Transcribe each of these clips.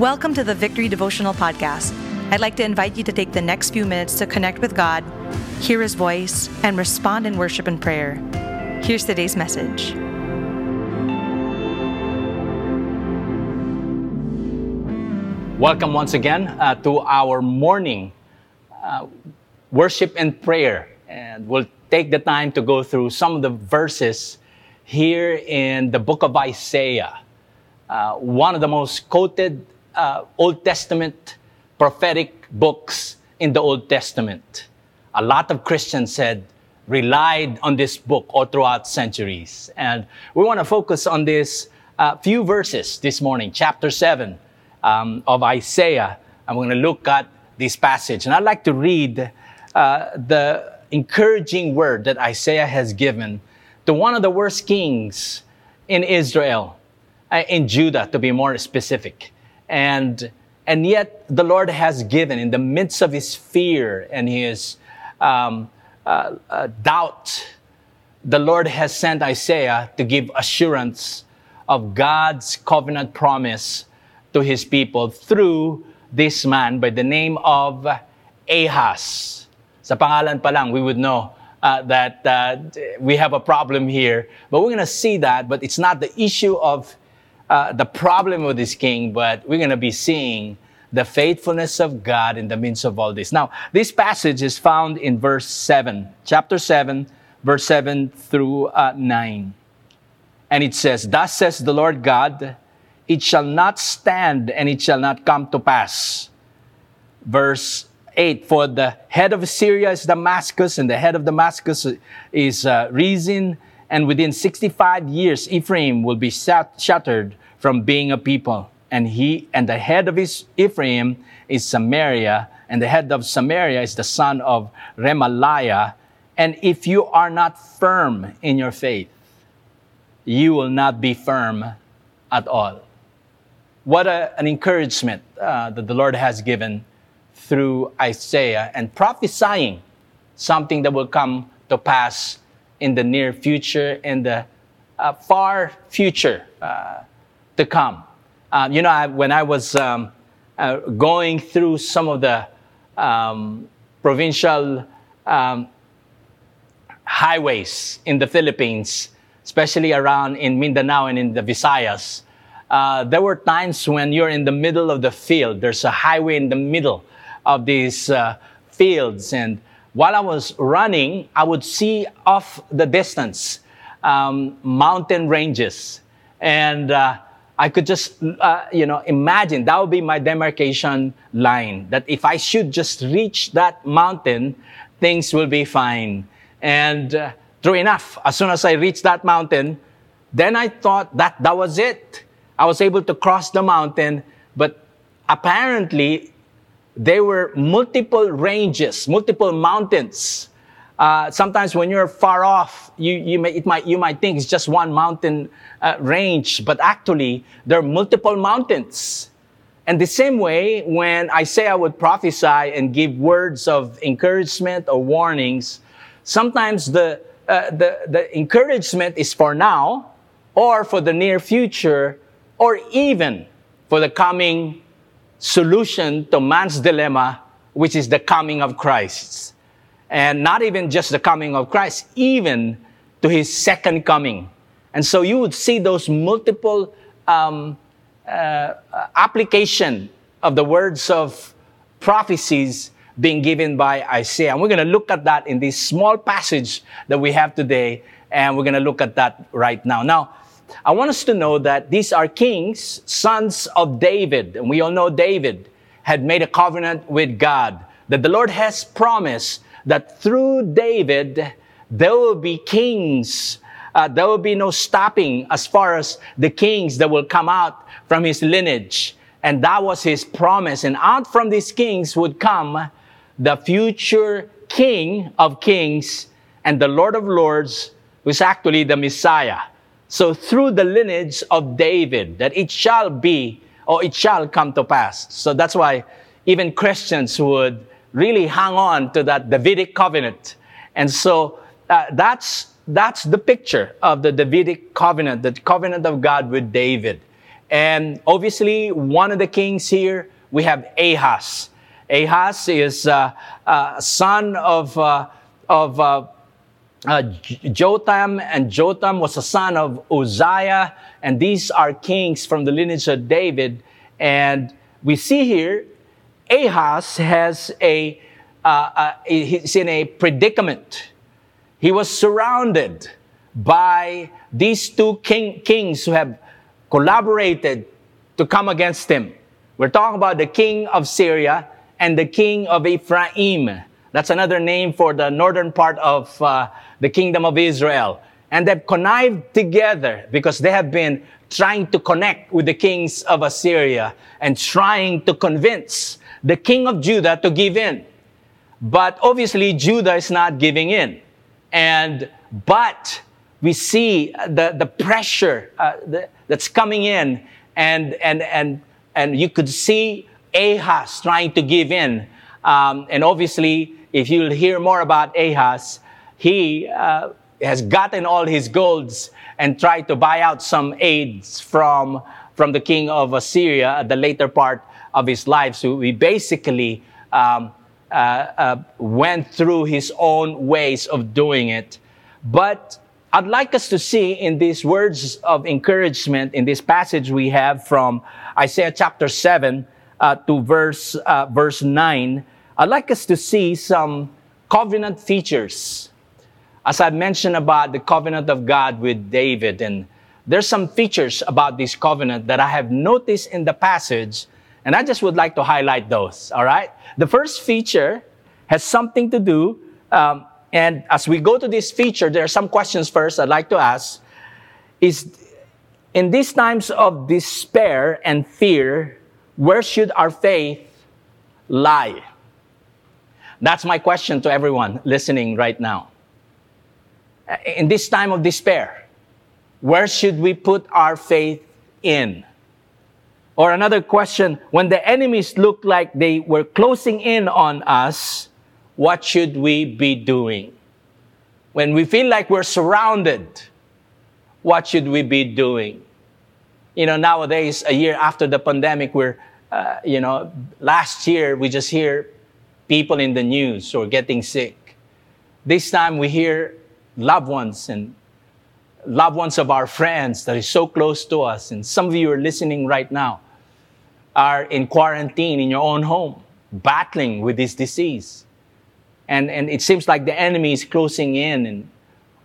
Welcome to the Victory Devotional Podcast. I'd like to invite you to take the next few minutes to connect with God, hear His voice, and respond in worship and prayer. Here's today's message. Welcome once again uh, to our morning uh, worship and prayer. And we'll take the time to go through some of the verses here in the book of Isaiah, uh, one of the most quoted uh, Old Testament prophetic books in the Old Testament. A lot of Christians said, relied on this book all throughout centuries. And we want to focus on this uh, few verses this morning, chapter 7 um, of Isaiah. I'm going to look at this passage. And I'd like to read uh, the encouraging word that Isaiah has given to one of the worst kings in Israel, uh, in Judah, to be more specific. And, and yet, the Lord has given, in the midst of his fear and his um, uh, uh, doubt, the Lord has sent Isaiah to give assurance of God's covenant promise to his people through this man by the name of Ahaz. Sa pangalan pa lang, we would know uh, that uh, we have a problem here. But we're going to see that, but it's not the issue of uh, the problem with this king, but we're going to be seeing the faithfulness of God in the midst of all this. Now, this passage is found in verse 7, chapter 7, verse 7 through uh, 9. And it says, Thus says the Lord God, it shall not stand and it shall not come to pass. Verse 8 For the head of Syria is Damascus, and the head of Damascus is uh, Rezin, and within 65 years Ephraim will be shattered from being a people. And he and the head of his Ephraim is Samaria, and the head of Samaria is the son of Remaliah. And if you are not firm in your faith, you will not be firm at all. What a, an encouragement uh, that the Lord has given through Isaiah and prophesying something that will come to pass in the near future, in the uh, far future uh, to come. Um, you know, I, when I was um, uh, going through some of the um, provincial um, highways in the Philippines, especially around in Mindanao and in the Visayas, uh, there were times when you're in the middle of the field. There's a highway in the middle of these uh, fields. And while I was running, I would see off the distance um, mountain ranges. And uh, I could just, uh, you know, imagine that would be my demarcation line. That if I should just reach that mountain, things will be fine. And uh, true enough, as soon as I reached that mountain, then I thought that that was it. I was able to cross the mountain, but apparently there were multiple ranges, multiple mountains. Uh, sometimes when you're far off, you, you, may, it might, you might think it's just one mountain uh, range, but actually there are multiple mountains. And the same way, when Isaiah would prophesy and give words of encouragement or warnings, sometimes the, uh, the, the encouragement is for now or for the near future or even for the coming solution to man's dilemma, which is the coming of Christ. And not even just the coming of Christ, even to his second coming. And so you would see those multiple um, uh, application of the words of prophecies being given by Isaiah. And we're going to look at that in this small passage that we have today, and we're going to look at that right now. Now, I want us to know that these are kings, sons of David. And we all know David had made a covenant with God, that the Lord has promised that through David, there will be kings. Uh, there will be no stopping as far as the kings that will come out from his lineage. And that was his promise. And out from these kings would come the future king of kings and the Lord of lords, who's actually the Messiah. So through the lineage of David, that it shall be or it shall come to pass. So that's why even Christians would really hang on to that Davidic covenant. And so uh, that's, that's the picture of the Davidic covenant, the covenant of God with David. And obviously, one of the kings here, we have Ahaz. Ahaz is uh, uh, son of, uh, of uh, Jotham, and Jotham was a son of Uzziah, and these are kings from the lineage of David. And we see here, Ahaz has a, uh, uh, he's in a predicament. He was surrounded by these two king, kings who have collaborated to come against him. We're talking about the king of Syria and the king of Ephraim. That's another name for the northern part of uh, the kingdom of Israel. And they've connived together because they have been trying to connect with the kings of Assyria and trying to convince the king of Judah to give in. But obviously, Judah is not giving in. And, but we see the, the pressure uh, the, that's coming in, and, and, and, and you could see Ahaz trying to give in. Um, and obviously, if you'll hear more about Ahaz, he uh, has gotten all his golds and tried to buy out some aids from, from the king of Assyria at the later part of his life. So he basically um, uh, uh, went through his own ways of doing it. But I'd like us to see in these words of encouragement in this passage we have from Isaiah chapter 7 uh, to verse, uh, verse 9, I'd like us to see some covenant features as I mentioned about the covenant of God with David, and there's some features about this covenant that I have noticed in the passage, and I just would like to highlight those, all right? The first feature has something to do, um, and as we go to this feature, there are some questions first I'd like to ask. Is in these times of despair and fear, where should our faith lie? That's my question to everyone listening right now in this time of despair, where should we put our faith in? Or another question, when the enemies look like they were closing in on us, what should we be doing? When we feel like we're surrounded, what should we be doing? You know, nowadays, a year after the pandemic, we're, uh, you know, last year we just hear people in the news or getting sick. This time we hear loved ones and loved ones of our friends that is so close to us. And some of you are listening right now are in quarantine in your own home, battling with this disease. And, and it seems like the enemy is closing in. And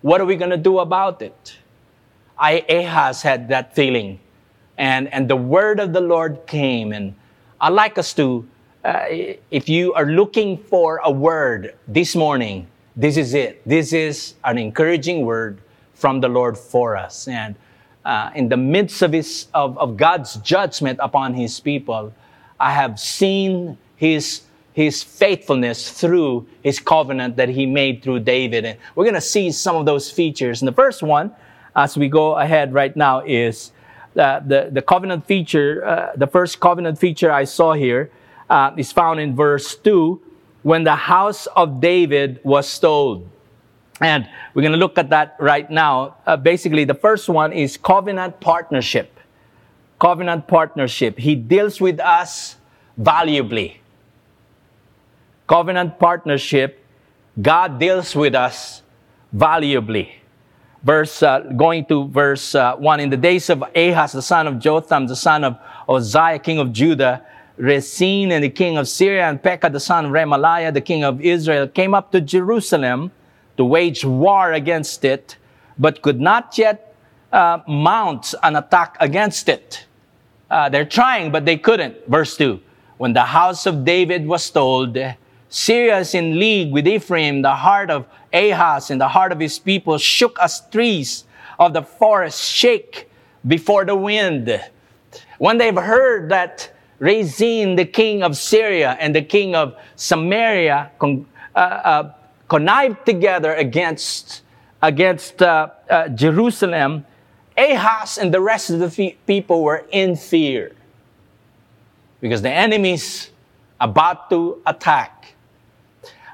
what are we going to do about it? I, Ahaz had that feeling. And, and the word of the Lord came. And I'd like us to, uh, if you are looking for a word this morning, this is it. This is an encouraging word from the Lord for us. And uh, in the midst of, his, of, of God's judgment upon his people, I have seen his, his faithfulness through his covenant that he made through David. And we're going to see some of those features. And the first one, as we go ahead right now, is uh, the, the covenant feature. Uh, the first covenant feature I saw here uh, is found in verse 2 when the house of David was told. And we're going to look at that right now. Uh, basically, the first one is covenant partnership. Covenant partnership. He deals with us valuably. Covenant partnership. God deals with us valuably. Verse, uh, going to verse uh, 1. In the days of Ahaz, the son of Jotham, the son of Uzziah, king of Judah, Rezin and the king of Syria and Pekah the son of Remaliah, the king of Israel, came up to Jerusalem to wage war against it, but could not yet uh, mount an attack against it. Uh, they're trying, but they couldn't. Verse 2 When the house of David was told, Syria is in league with Ephraim, the heart of Ahaz and the heart of his people shook as trees of the forest shake before the wind. When they've heard that Rezin, the king of Syria, and the king of Samaria con- uh, uh, connived together against, against uh, uh Jerusalem. Ahaz and the rest of the fe- people were in fear because the enemy's about to attack.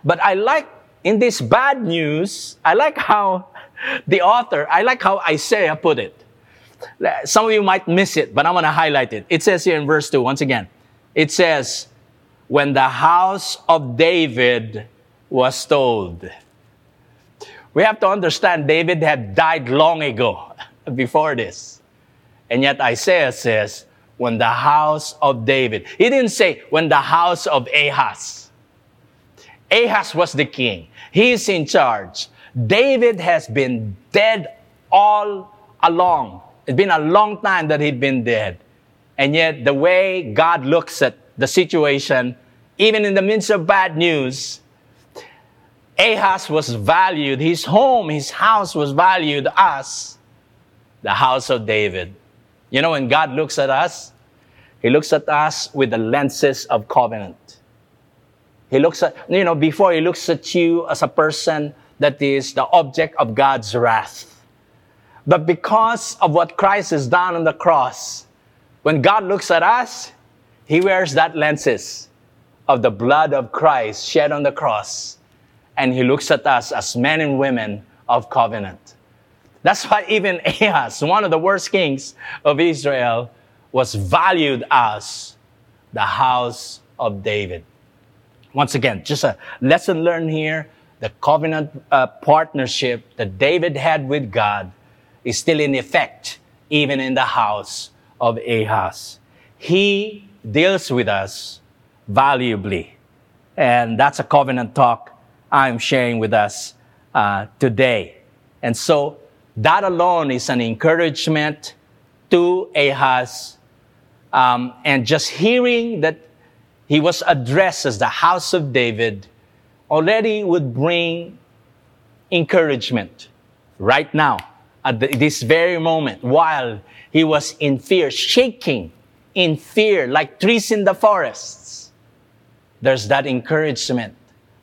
But I like in this bad news, I like how the author, I like how Isaiah put it. Some of you might miss it, but I'm going to highlight it. It says here in verse 2, once again, it says, When the house of David was told. We have to understand David had died long ago before this. And yet Isaiah says, when the house of David. He didn't say when the house of Ahaz. Ahaz was the king. He's in charge. David has been dead all along. It's been a long time that he'd been dead. And yet, the way God looks at the situation, even in the midst of bad news, Ahaz was valued. His home, his house was valued as the house of David. You know, when God looks at us, He looks at us with the lenses of covenant. He looks at, you know, before He looks at you as a person that is the object of God's wrath. But because of what Christ has done on the cross, when God looks at us, He wears that lenses of the blood of Christ shed on the cross. And He looks at us as men and women of covenant. That's why even Ahaz, one of the worst kings of Israel, was valued as the house of David. Once again, just a lesson learned here the covenant uh, partnership that David had with God is still in effect, even in the house of Ahaz. He deals with us valuably. And that's a covenant talk I'm sharing with us uh, today. And so that alone is an encouragement to Ahaz. Um, and just hearing that he was addressed as the house of David already would bring encouragement right now, at the, this very moment, while he was in fear, shaking in fear like trees in the forests. There's that encouragement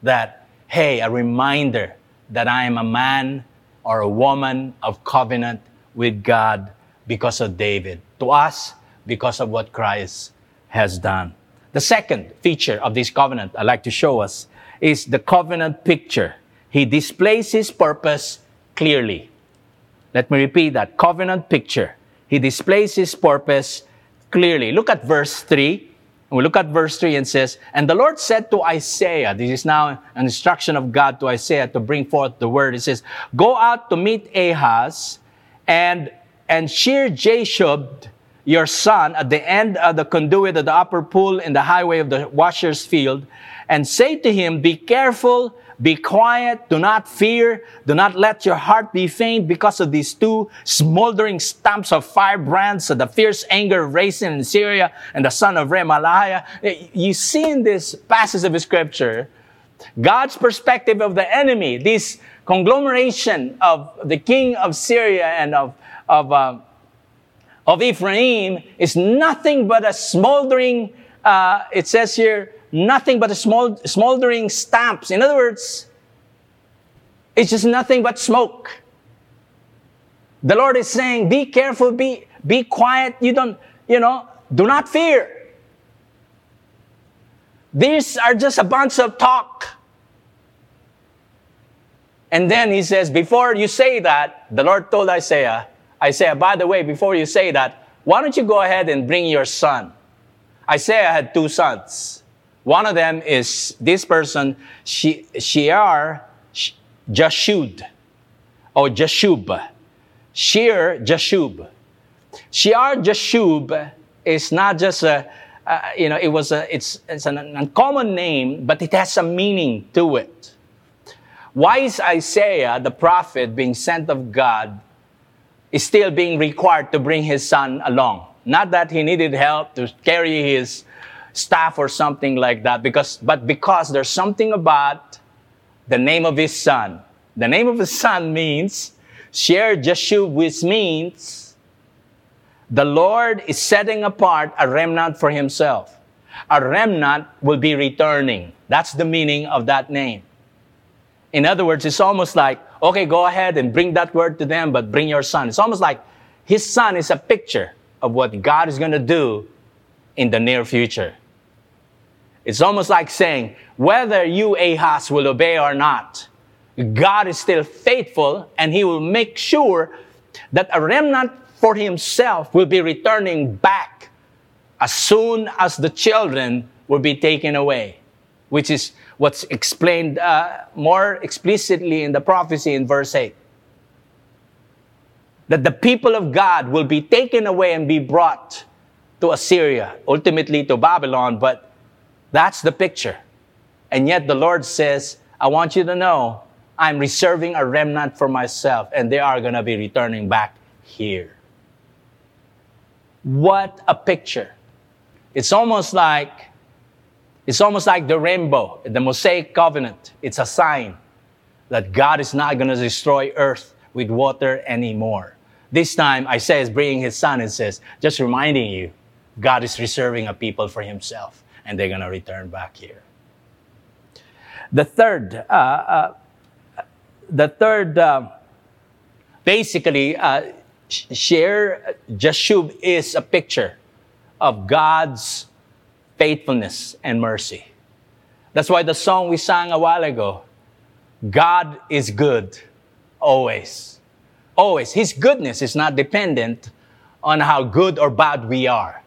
that, hey, a reminder that I am a man or a woman of covenant with God because of David. To us, because of what Christ has done. The second feature of this covenant I'd like to show us is the covenant picture. He displays his purpose clearly. Let me repeat that covenant picture. He displays his purpose clearly. Look at verse 3. We look at verse 3 and says, And the Lord said to Isaiah, this is now an instruction of God to Isaiah to bring forth the word. It says, Go out to meet Ahaz and, and shear Jashub, your son, at the end of the conduit of the upper pool in the highway of the washer's field, and say to him, Be careful, be quiet, do not fear, do not let your heart be faint because of these two smoldering stumps of firebrands of the fierce anger Rezin in Syria and the son of Remaliah. You see in this passage of scripture, God's perspective of the enemy, this conglomeration of the king of Syria and of, of, uh, of Ephraim is nothing but a smoldering, uh, it says here, nothing but a small, smoldering stamps. In other words, it's just nothing but smoke. The Lord is saying, be careful, be, be quiet. You don't, you know, do not fear. These are just a bunch of talk. And then he says, before you say that, the Lord told Isaiah, Isaiah, by the way, before you say that, why don't you go ahead and bring your son? Isaiah had two sons. One of them is this person, Shear Jashub, or Jashub. Shear Jashub. Shear Jashub is not just a, uh, you know, it was a, it's, it's an uncommon name, but it has a meaning to it. Why is Isaiah, the prophet, being sent of God, is still being required to bring his son along? Not that he needed help to carry his staff or something like that because but because there's something about the name of his son. The name of his son means Shear Jashub which means the lord is setting apart a remnant for himself. A remnant will be returning. That's the meaning of that name. In other words it's almost like okay go ahead and bring that word to them but bring your son. It's almost like his son is a picture of what god is going to do in the near future it's almost like saying, whether you, Ahaz, will obey or not, God is still faithful and he will make sure that a remnant for himself will be returning back as soon as the children will be taken away, which is what's explained uh, more explicitly in the prophecy in verse 8. That the people of God will be taken away and be brought to Assyria, ultimately to Babylon, but that's the picture. And yet the Lord says, I want you to know I'm reserving a remnant for myself, and they are going to be returning back here. What a picture. It's almost like it's almost like the rainbow, the Mosaic covenant. It's a sign that God is not going to destroy earth with water anymore. This time, Isaiah is bringing his son and says, just reminding you, God is reserving a people for himself, and they're going to return back here. The third, uh, uh, the third, uh, basically, uh, Shear Jashub is a picture of God's faithfulness and mercy. That's why the song we sang a while ago, God is good always. Always. His goodness is not dependent on how good or bad we are.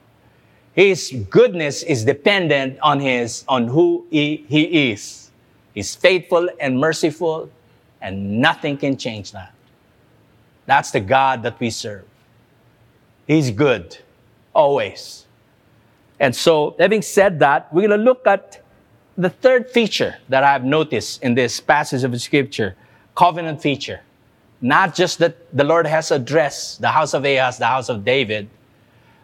His goodness is dependent on his on who he, he is. He's faithful and merciful, and nothing can change that. That's the God that we serve. He's good, always. And so, having said that, we're going to look at the third feature that I've noticed in this passage of scripture covenant feature. Not just that the Lord has addressed the house of Ahaz, the house of David,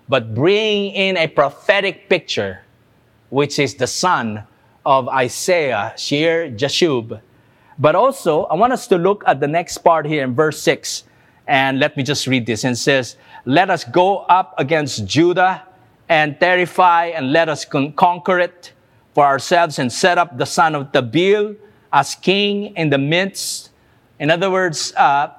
but bringing in a prophetic picture, which is the son of Isaiah, Shear Jashub. But also, I want us to look at the next part here in verse 6. And let me just read this. And it says, Let us go up against Judah and terrify and let us con- conquer it for ourselves and set up the son of Tabeel as king in the midst. In other words, uh,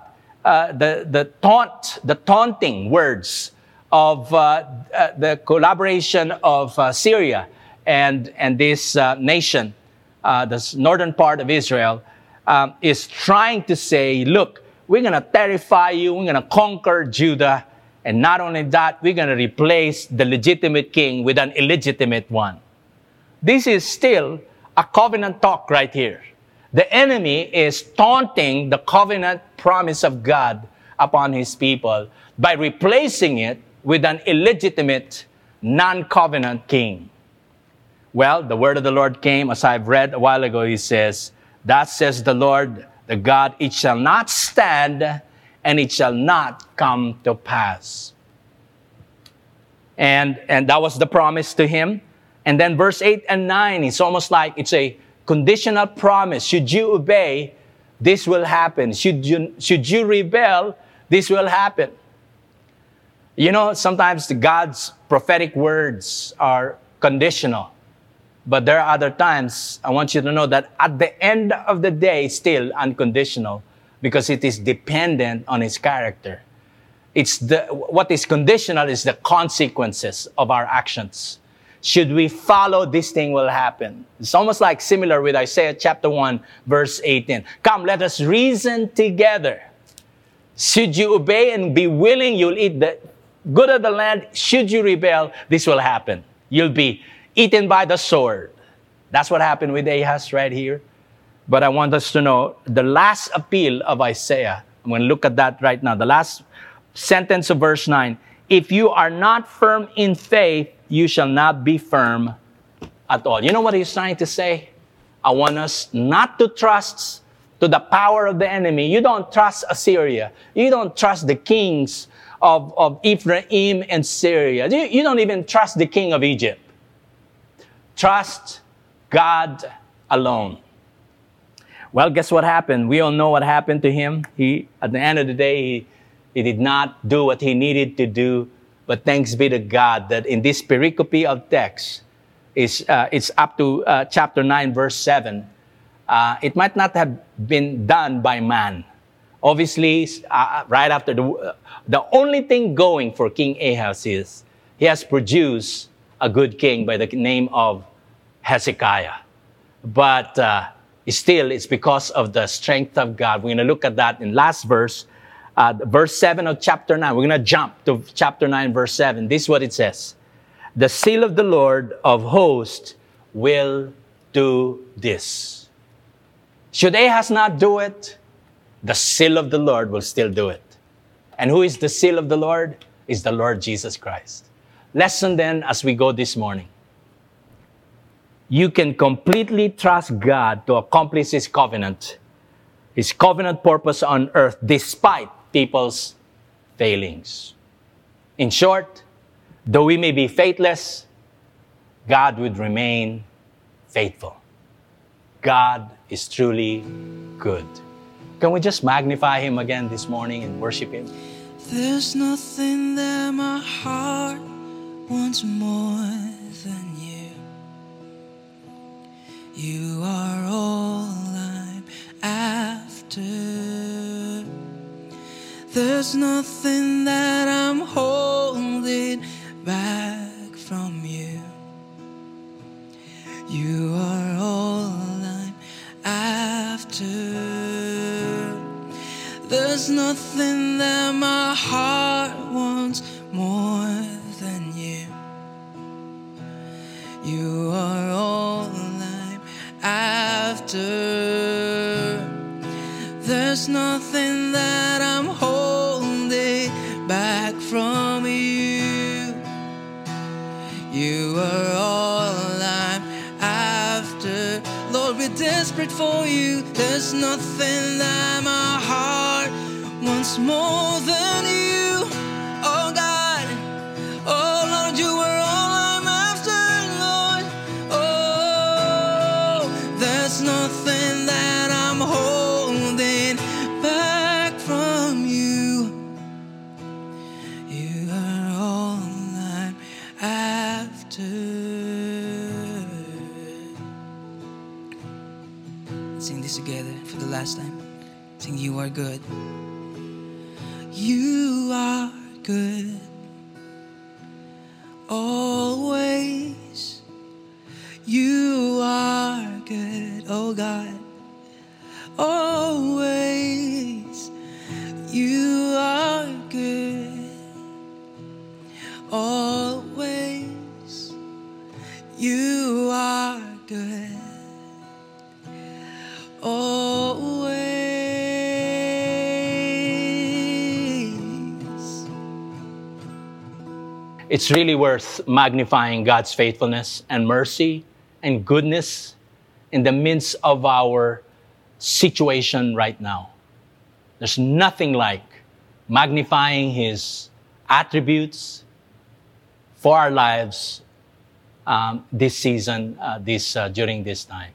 uh, the, the taunt, the taunting words of uh, uh, the collaboration of uh, Syria and, and this nation, the northern part of Israel, um, is trying to say, look, we're going to terrify you, we're going to conquer Judah, and not only that, we're going to replace the legitimate king with an illegitimate one. This is still a covenant talk right here. The enemy is taunting the covenant promise of God upon his people by replacing it with an illegitimate, non covenant king. Well, the word of the Lord came, as I've read a while ago. He says, That says the Lord, the God, it shall not stand and it shall not come to pass. And, and that was the promise to him. And then verse 8 and 9, it's almost like it's a conditional promise. Should you obey, this will happen. Should you, should you rebel, this will happen. You know, sometimes God's prophetic words are conditional. But there are other times I want you to know that at the end of the day, still unconditional because it is dependent on his character. It's the, what is conditional is the consequences of our actions. Should we follow, this thing will happen. It's almost like similar with Isaiah chapter 1, verse 18. Come, let us reason together. Should you obey and be willing, you'll eat the good of the land, should you rebel, this will happen. You'll be eaten by the sword. That's what happened with Ahaz right here. But I want us to know the last appeal of Isaiah. I'm going to look at that right now. The last sentence of verse 9. If you are not firm in faith, you shall not be firm at all. You know what he's trying to say? I want us not to trust to the power of the enemy. You don't trust Assyria. You don't trust the kings of, of Ephraim and Syria. You, you don't even trust the king of Egypt. Trust God alone. Well, guess what happened? We all know what happened to him. He, at the end of the day, he, he did not do what he needed to do. But thanks be to God that in this pericope of text, is, uh, it's up to uh, chapter 9, verse 7. Uh, it might not have been done by man. Obviously, uh, right after the, the only thing going for King Ahaz is he has produced a good king by the name of Hezekiah. But uh, still, it's because of the strength of God. We're going to look at that in last verse. uh, verse 7 of chapter 9. We're going to jump to chapter 9, verse 7. This is what it says The seal of the Lord of hosts will do this. Should Ahaz not do it, the seal of the Lord will still do it. And who is the seal of the Lord? Is the Lord Jesus Christ. Lesson then as we go this morning. You can completely trust God to accomplish His covenant, His covenant purpose on earth, despite people's failings. In short, though we may be faithless, God would remain faithful. God is truly good. Can we just magnify Him again this morning and worship Him? There's nothing that my heart wants more than you. You are all I'm after. There's nothing that I'm holding back from you. You are all I'm after. There's nothing that my heart wants more than you. You are all I'm after. There's nothing that I'm holding back from you. You are all I'm after. Lord, we're desperate for you. There's nothing that more than you. Oh God, oh Lord, you are all I'm after, Lord. Oh, there's nothing that I'm holding back from you. You are all I'm after. Sing this together for the last time. Sing, You are good. You are good. It's really worth magnifying God's faithfulness and mercy and goodness in the midst of our situation right now. There's nothing like magnifying His attributes for our lives um, this season, uh, this uh, during this time.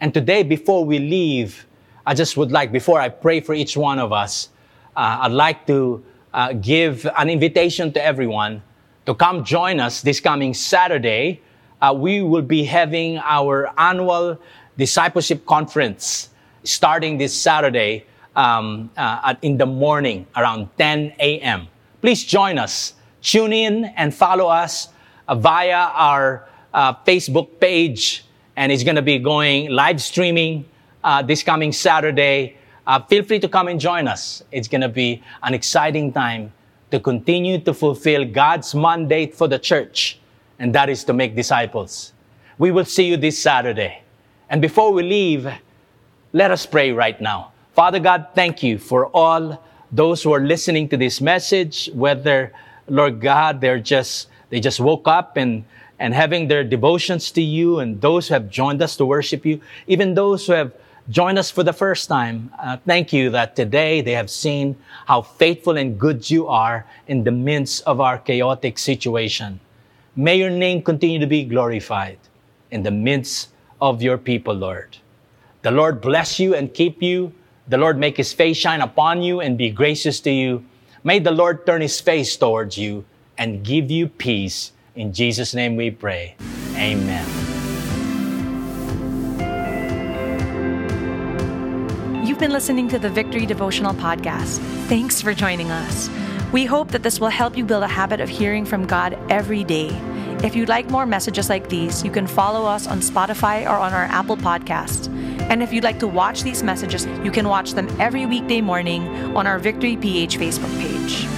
And today, before we leave, I just would like, before I pray for each one of us, uh, I'd like to uh, give an invitation to everyone to come join us this coming Saturday. Uh, we will be having our annual discipleship conference starting this Saturday um, uh, in the morning around 10 a.m. Please join us. Tune in and follow us uh, via our uh, Facebook page, and it's going to be going live streaming uh, this coming Saturday. Uh, feel free to come and join us. It's going to be an exciting time to continue to fulfill God's mandate for the church, and that is to make disciples. We will see you this Saturday. And before we leave, let us pray right now. Father God, thank you for all those who are listening to this message, whether, Lord God, they're just, they just woke up and, and having their devotions to you, and those who have joined us to worship you, even those who have joined us for the first time. Uh, thank you that today they have seen how faithful and good you are in the midst of our chaotic situation. May your name continue to be glorified in the midst of your people, Lord. The Lord bless you and keep you. The Lord make his face shine upon you and be gracious to you. May the Lord turn his face towards you and give you peace. In Jesus' name we pray. Amen. You've been listening to the Victory Devotional Podcast. Thanks for joining us. We hope that this will help you build a habit of hearing from God every day. If you'd like more messages like these, you can follow us on Spotify or on our Apple Podcast. And if you'd like to watch these messages, you can watch them every weekday morning on our Victory PH Facebook page.